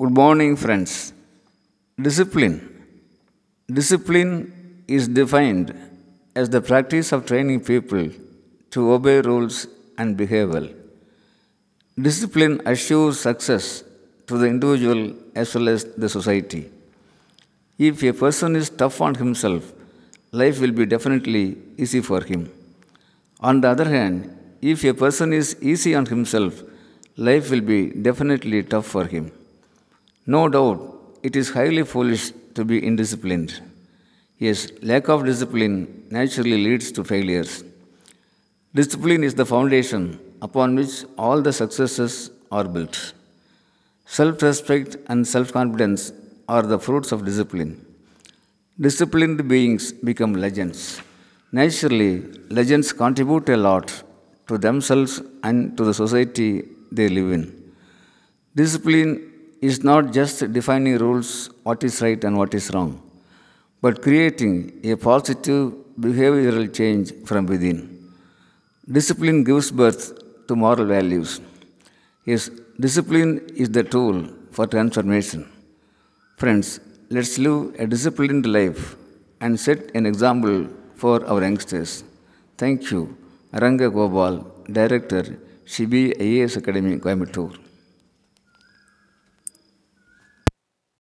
Good morning, friends. Discipline. Discipline is defined as the practice of training people to obey rules and behave well. Discipline assures success to the individual as well as the society. If a person is tough on himself, life will be definitely easy for him. On the other hand, if a person is easy on himself, life will be definitely tough for him. No doubt, it is highly foolish to be indisciplined. Yes, lack of discipline naturally leads to failures. Discipline is the foundation upon which all the successes are built. Self respect and self confidence are the fruits of discipline. Disciplined beings become legends. Naturally, legends contribute a lot to themselves and to the society they live in. Discipline is not just defining rules, what is right and what is wrong, but creating a positive behavioral change from within. Discipline gives birth to moral values. Yes, discipline is the tool for transformation. Friends, let's live a disciplined life and set an example for our youngsters. Thank you. Aranga Gopal, Director, Shibi IAS Academy, Coimbatore.